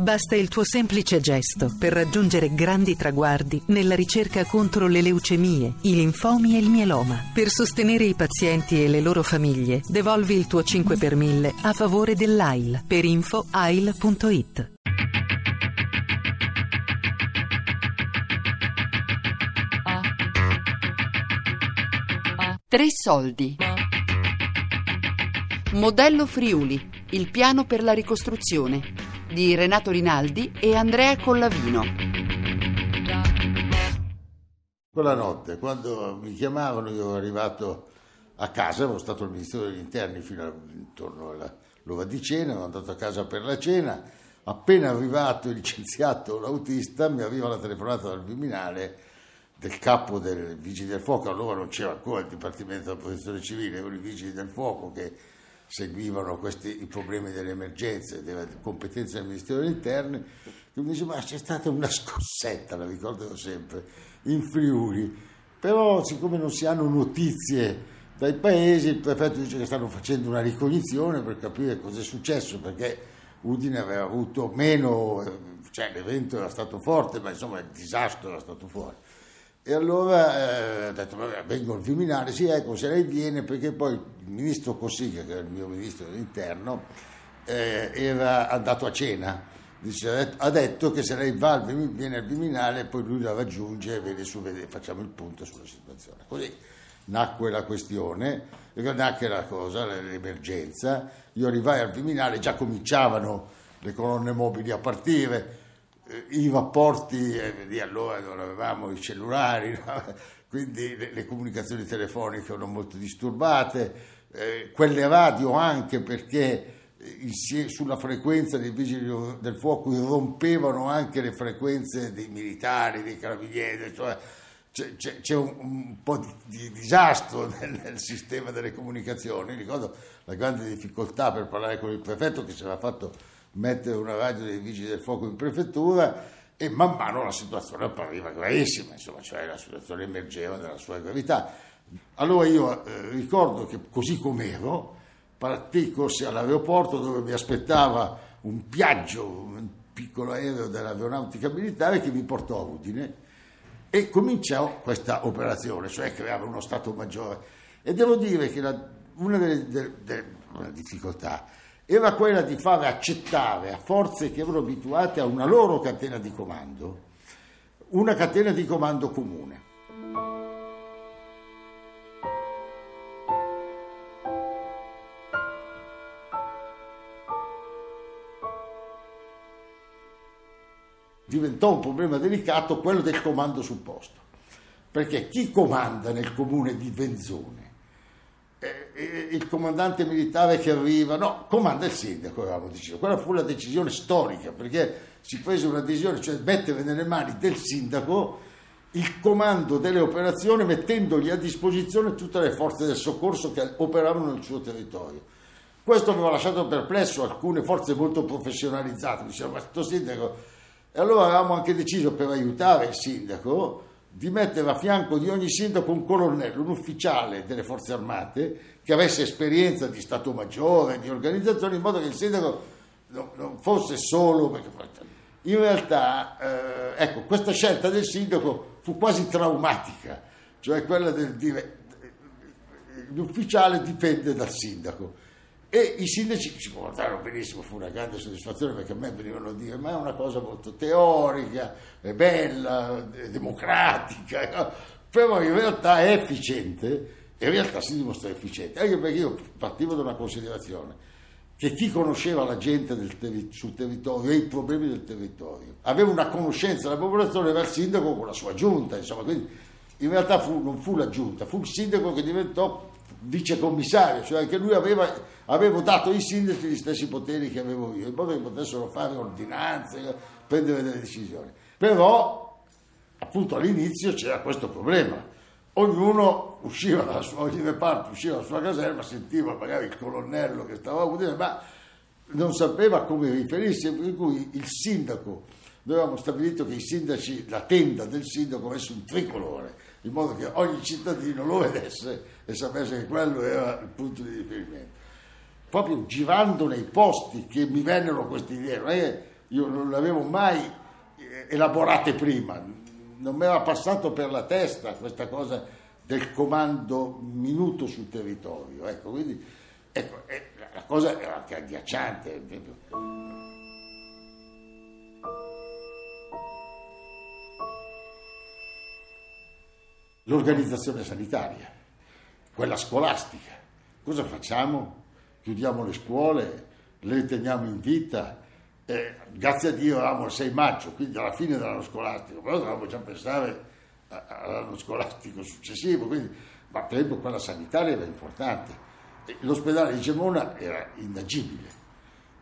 Basta il tuo semplice gesto per raggiungere grandi traguardi nella ricerca contro le leucemie, i linfomi e il mieloma. Per sostenere i pazienti e le loro famiglie, devolvi il tuo 5 per 1000 a favore dell'AIL. Per info AIL.it. Tre soldi. Modello Friuli, il piano per la ricostruzione di Renato Rinaldi e Andrea Collavino. Quella notte, quando mi chiamavano, io ero arrivato a casa, ero stato al Ministero degli Interni fino a, intorno all'ora di cena, ero andato a casa per la cena, appena arrivato e licenziato l'autista mi arriva la telefonata dal Viminale del capo del Vigili del Fuoco, allora non c'era ancora il Dipartimento della Protezione Civile, erano i Vigili del Fuoco che seguivano questi, i problemi delle emergenze, della competenza del Ministero degli Interni, che mi dice ma c'è stata una scossetta, la ricordo sempre, in Friuli, però siccome non si hanno notizie dai paesi, il prefetto dice che stanno facendo una ricognizione per capire cosa è successo, perché Udine aveva avuto meno, cioè l'evento era stato forte, ma insomma il disastro era stato fuori. E allora eh, detto, vabbè, vengo al Viminale, sì ecco, se lei viene, perché poi il ministro Cossiga, che era il mio ministro dell'interno, eh, era andato a cena, Dice, ha detto che se lei va viene al Viminale, poi lui la raggiunge e vede su, vede, facciamo il punto sulla situazione. Così nacque la questione, nacque la cosa, l'emergenza, io arrivai al Viminale, già cominciavano le colonne mobili a partire, i rapporti, eh, di allora non avevamo i cellulari, no? quindi le, le, comunicazioni telefoniche erano molto disturbate, eh, quelle radio anche perché eh, sulla frequenza dei vigili del fuoco irrompevano anche le frequenze dei militari, dei carabinieri, cioè c'è, c'è, c'è un, un, po' di, di disastro nel, nel, sistema delle comunicazioni. Ricordo la grande difficoltà per parlare con il prefetto che si era fatto mettere una radio dei vigili del fuoco in prefettura e man mano la situazione appariva gravissima, insomma, cioè la situazione emergeva nella sua gravità. Allora io eh, ricordo che così com'ero, partì, corsi all'aeroporto dove mi aspettava un piaggio, un piccolo aereo dell'aeronautica militare che mi portò a Udine e cominciò questa operazione, cioè creare uno Stato Maggiore. E devo dire che la, una delle, delle, delle difficoltà era quella di fare accettare a forze che erano abituate a una loro catena di comando, una catena di comando comune. Diventò un problema delicato quello del comando sul posto, perché chi comanda nel comune di Venzone il comandante militare che arriva, no, comanda il sindaco, avevamo deciso. Quella fu la decisione storica, perché si prese una decisione, cioè mettere nelle mani del sindaco il comando delle operazioni mettendogli a disposizione tutte le forze del soccorso che operavano nel suo territorio. Questo aveva lasciato perplesso alcune forze molto professionalizzate, dicevano, ma questo sindaco... E allora avevamo anche deciso per aiutare il sindaco di mettere a fianco di ogni sindaco un colonnello, un ufficiale delle forze armate che avesse esperienza di Stato Maggiore, di organizzazione, in modo che il sindaco non, fosse solo... In realtà, eh, ecco, questa scelta del sindaco fu quasi traumatica, cioè quella del dire l'ufficiale dipende dal sindaco e i sindaci si comportarono benissimo, fu una grande soddisfazione perché a me venivano a dire ma è una cosa molto teorica, è bella, è democratica, però in realtà è efficiente in realtà si dimostra efficiente, anche perché io partivo da una considerazione che chi conosceva la gente terri- sul territorio e i problemi del territorio aveva una conoscenza della popolazione era il sindaco con la sua giunta, insomma, quindi in realtà fu, non fu la giunta, fu il sindaco che diventò vicecommissario, cioè anche lui aveva, avevo dato ai sindaci gli stessi poteri che avevo io, in modo che potessero fare ordinanze, prendere delle decisioni. Però, appunto all'inizio c'era questo problema. Ognuno usciva dalla sua, ogni reparto usciva dalla sua caserma, sentiva magari il colonnello che stava a udire, ma non sapeva come riferirsi, per cui il sindaco, noi avevamo stabilito che i sindaci, la tenda del sindaco avesse un tricolore, in modo che ogni cittadino lo vedesse e sapesse che quello era il punto di riferimento. Proprio girando nei posti che mi vennero queste idee, non è che io non le avevo mai eh, elaborate prima, non mi era passato per la testa questa cosa del comando minuto sul territorio. Ecco, quindi ecco, la cosa era anche agghiacciante. L'organizzazione sanitaria, quella scolastica. Cosa facciamo? Chiudiamo le scuole, le teniamo in vita. Eh, grazie a Dio eravamo il 6 maggio, quindi alla fine dell'anno scolastico, però dovevamo già pensare all'anno scolastico successivo, quindi, ma per esempio quella sanitaria era importante. L'ospedale di Gemona era inagibile.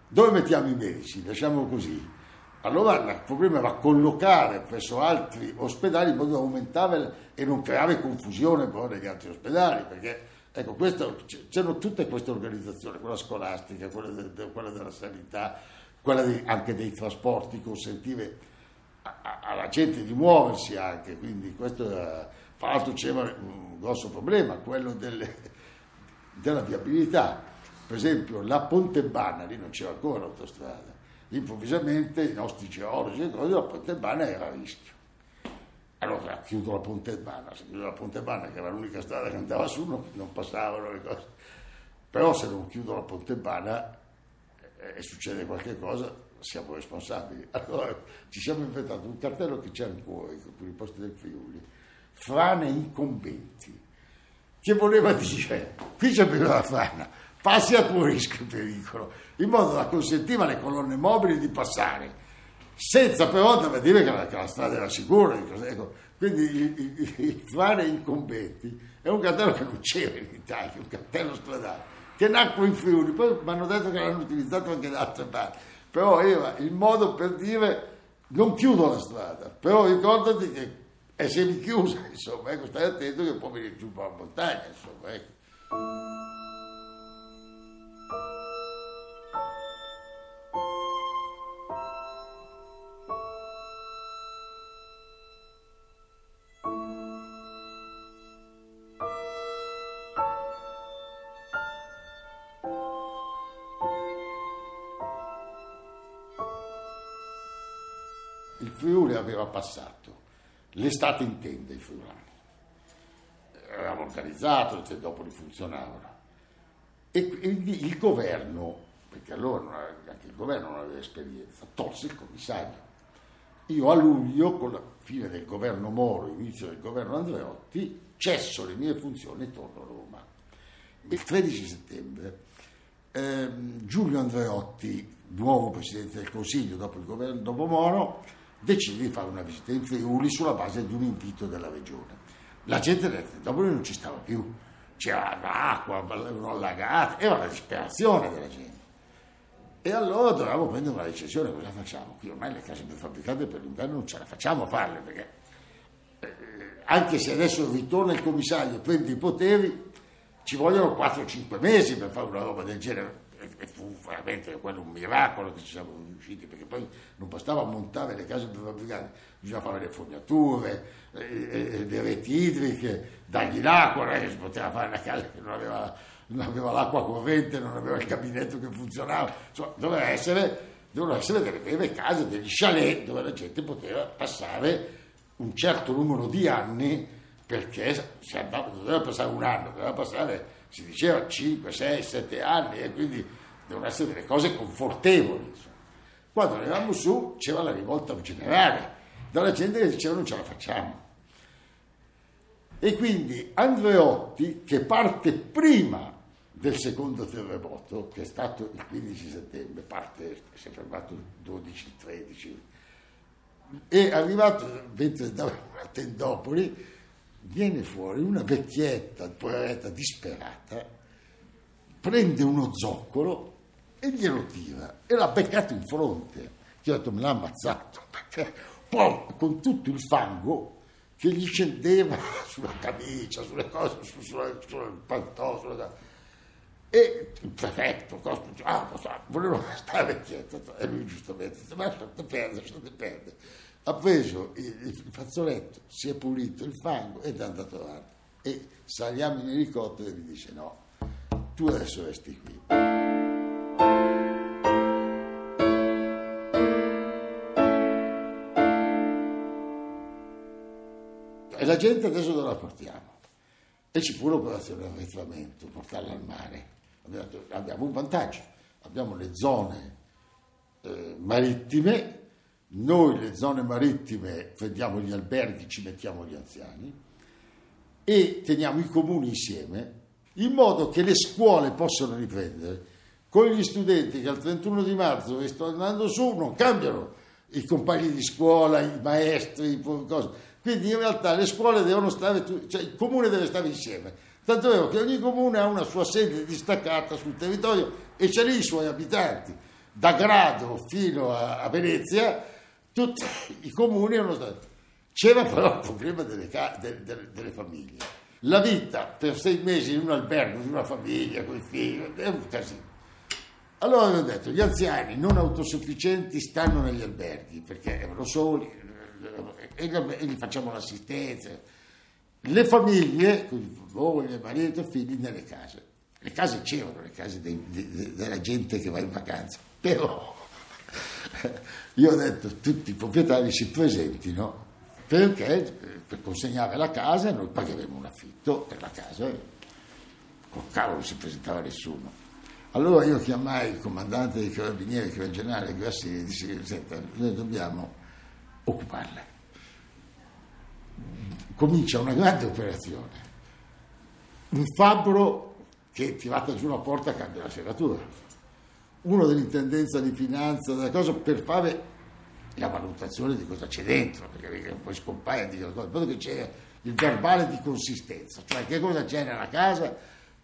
Dove mettiamo i medici? Lasciamo così. Allora il problema era collocare presso altri ospedali in modo da aumentare e non creare confusione poi negli altri ospedali, perché ecco, questo, c'erano tutte queste organizzazioni, quella scolastica, quella, de, quella della sanità, quella di, anche dei trasporti, consentive alla gente di muoversi anche, quindi questo era, fra l'altro c'era un grosso problema, quello delle, della viabilità. Per esempio la Ponte Banna, lì non c'era ancora l'autostrada, improvvisamente i nostri geologi e cose, la Ponte Banna era a rischio. Allora chiudo la Ponte Banna, se chiudo la Ponte Banna, che era l'unica strada che andava su, non, non passavano le cose. Però se non chiudo la Ponte Banna eh, e succede qualche cosa, siamo responsabili. Allora ci siamo inventati un cartello che c'è ancora in alcuni posti del Friuli, frane incombenti, che voleva dire, qui c'è più la frana, passi a tuo rischio e pericolo, in modo da consentire alle colonne mobili di passare, senza però dire che la, che la strada era sicura. Ecco, quindi il, il, il incombenti è un cartello che non c'era in Italia, un cartello stradale, che nacque in Friuli, poi mi hanno detto che l'hanno utilizzato anche da altre parti però era il modo per dire non chiudo la strada, però ricordati che è semichiusa, insomma, ecco, stai attento che può venire giù per la montagna, insomma, ecco. Il Friuli aveva passato l'estate in tenda i friulani. Eravamo organizzato, i tendopoli funzionavano. E quindi il governo, perché allora anche il governo non aveva esperienza, tolse il commissario. Io a luglio, con la fine del governo Moro, inizio del governo Andreotti, cesso le mie funzioni e torno a Roma. Il 13 settembre ehm, Giulio Andreotti, nuovo Presidente del Consiglio dopo il governo, dopo Moro, decide di fare una visita in Friuli sulla base di un invito della regione. La gente del Tendopoli non ci stava più, c'era l'acqua, erano allagate, era la disperazione della gente. E allora dovevamo prendere una decisione, cosa facciamo? Qui ormai le case prefabbricate per l'inverno non ce la facciamo a farle, perché eh, anche se adesso ritorna il commissario e prende i poteri, ci vogliono 4-5 mesi per fare una roba del genere e fu veramente quello un miracolo che ci siamo riusciti, perché poi non bastava montare le case prefabbricate, bisognava fare le fognature, eh, le reti idriche, dargli l'acqua, non è che si poteva fare una casa che non aveva, non aveva l'acqua corrente, non aveva il gabinetto che funzionava, insomma, doveva essere, dovevano essere delle vere case, degli chalet dove la gente poteva passare un certo numero di anni perché se andava, doveva passare un anno, doveva passare si diceva 5, 6, 7 anni e quindi devono essere delle cose confortevoli. Insomma. Quando arrivavamo su c'era la rivolta generale, dalla gente che diceva non ce la facciamo. E quindi Andreotti, che parte prima del secondo terremoto, che è stato il 15 settembre, parte, si è fermato il 12-13, è arrivato mentre andava a Tendopoli, viene fuori una vecchietta, poveretta disperata, prende uno zoccolo e glielo tira e l'ha beccato in fronte. Io ho detto me l'ha ammazzato perché poi con tutto il fango che gli scendeva sulla camicia, sulle cose, su, sul, sul pantò, sulla... e il prefetto ah, voleva stare vecchietta e lui giustamente ma lasciate perdere, lasciate perdere ha preso il, fazzoletto, si è pulito il fango ed è andato avanti. E saliamo in elicottero e gli dice no, tu adesso resti qui. E la gente adesso dove la portiamo? E ci fu l'operazione di arretramento, portarla al mare. Abbiamo, abbiamo un vantaggio, abbiamo le zone eh, marittime noi le zone marittime prendiamo gli alberghi, ci mettiamo gli anziani e teniamo i comuni insieme in modo che le scuole possano riprendere con gli studenti che al 31 di marzo che sto andando su non cambiano i compagni di scuola, i maestri, cose. Quindi in realtà le scuole devono stare, cioè il comune deve stare insieme. Tanto vero che ogni comune ha una sua sede distaccata sul territorio e c'è lì i suoi abitanti. Da Grado fino a Venezia, tutti i comuni hanno stato. C'era però il problema delle, delle, delle, delle famiglie. La vita per sei mesi in un albergo, in una famiglia, con i figli, è un casino. Allora abbiamo detto, gli anziani non autosufficienti stanno negli alberghi perché erano soli e gli facciamo l'assistenza. Le famiglie, moglie, marito, figli, nelle case. Le case c'erano, le case dei, de, della gente che va in vacanza, però io ho detto tutti i proprietari si presentino perché per consegnare la casa noi pagheremo un affitto per la casa, con cavolo non si presentava nessuno. Allora io chiamai il comandante dei carabinieri, che era il generale Grassini, e dissi, senta, noi dobbiamo occuparla. Comincia una grande operazione. Un fabbro che tirata giù la porta cambia la serratura. Uno dell'intendenza di finanza, della cosa, per fare la valutazione di cosa c'è dentro, perché poi scompaia e dire cosa, che c'è il verbale di consistenza, cioè che cosa c'è nella casa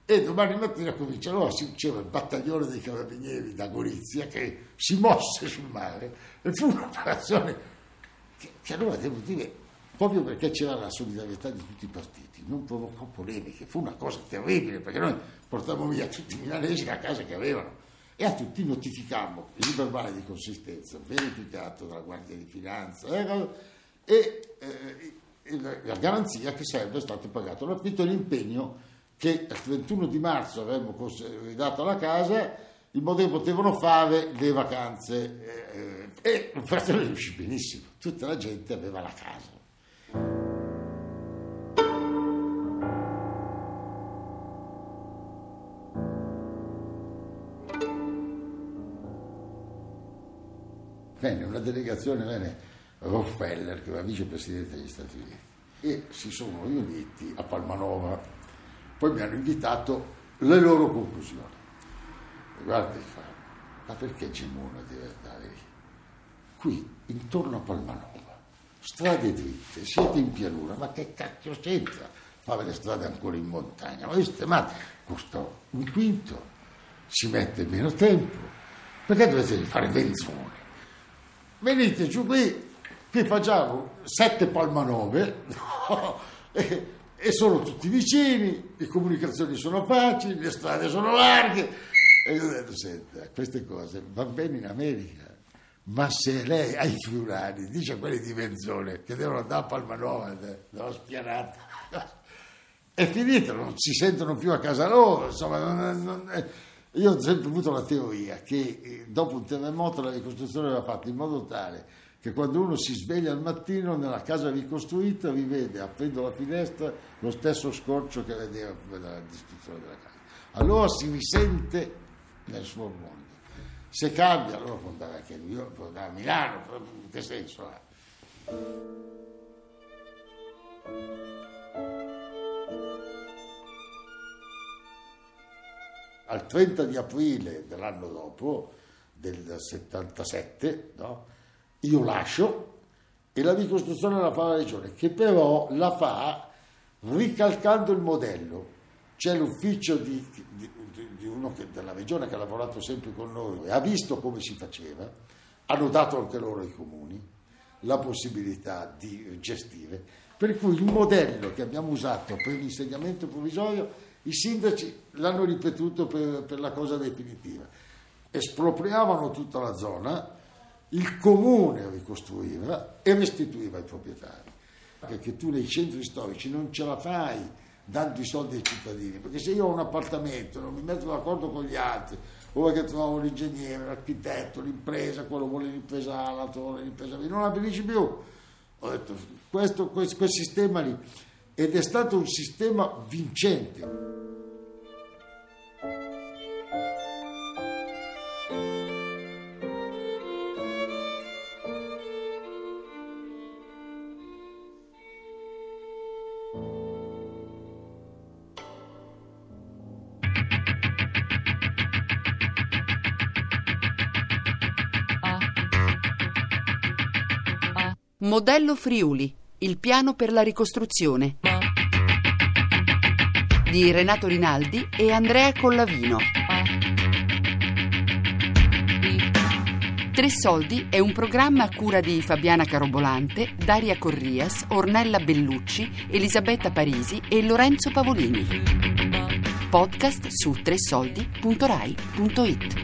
e domani mattina comincia. Allora si diceva il battaglione dei carabinieri da Gorizia che si mosse sul mare e fu un'operazione che, che allora devo dire, proprio perché c'era la solidarietà di tutti i partiti, non provocò polemiche, fu una cosa terribile perché noi portammo via tutti i milanesi la casa che avevano e a tutti notificammo il verbale di consistenza verificato dalla Guardia di Finanza eh, e eh, la garanzia che sarebbe stato pagato l'affitto e l'impegno che il 31 di marzo avremmo ridato la casa in modo che potevano fare le vacanze eh, e l'operazione riuscì benissimo, tutta la gente aveva la casa. Delegazione, venne Rockefeller, che era vicepresidente degli Stati Uniti, e si sono riuniti a Palmanova poi mi hanno invitato le loro conclusioni. Guarda, ma perché Gemona deve andare lì? Qui, intorno a Palmanova, strade dritte, siete in pianura, ma che cacchio c'entra fare le strade ancora in montagna? Ma sistemate, costa un quinto, si mette meno tempo, perché dovete fare benzone? Venite giù qui, qui facciamo sette palmanove, no? e, e sono tutti vicini, le comunicazioni sono facili, le strade sono larghe. E io ho detto, senta, queste cose va bene in America, ma se lei ha i friulani, dice a quelli di Menzone che devono andare a Palmanova, dalla spianata, è finito, non si sentono più a casa loro, insomma, non, non, eh. Io ho sempre avuto la teoria che eh, dopo un terremoto la ricostruzione va fatta in modo tale che quando uno si sveglia al mattino nella casa ricostruita rivede aprendo la finestra lo stesso scorcio che vedeva prima della distruzione della casa. Allora si risente nel suo mondo. Se cambia, allora può andare anche York, può andare a Milano, che senso ha? Al 30 di aprile dell'anno dopo, del 77, no? io lascio e la ricostruzione la fa la regione, che però la fa ricalcando il modello. C'è l'ufficio di, di, di uno che, della regione che ha lavorato sempre con noi e ha visto come si faceva, hanno dato anche loro ai comuni la possibilità di gestire, per cui il modello che abbiamo usato per l'insegnamento provvisorio i sindaci l'hanno ripetuto per, per la cosa definitiva. Espropriavano tutta la zona, il comune ricostruiva e restituiva ai proprietari. Perché tu nei centri storici non ce la fai dando i soldi ai cittadini, perché se io ho un appartamento, non mi metto d'accordo con gli altri, ora che trovo l'ingegnere, l'architetto, l'impresa, quello vuole l'impresa A, l'altro vuole l'impresa B, non la finisci più. Ho detto, questo, questo, quel sistema lì. Ed è stato un sistema vincente. Modello Friuli, il piano per la ricostruzione di Renato Rinaldi e Andrea Collavino. Tre Soldi è un programma a cura di Fabiana Carobolante, Daria Corrias, Ornella Bellucci, Elisabetta Parisi e Lorenzo Pavolini. Podcast su tresoldi.rai.it.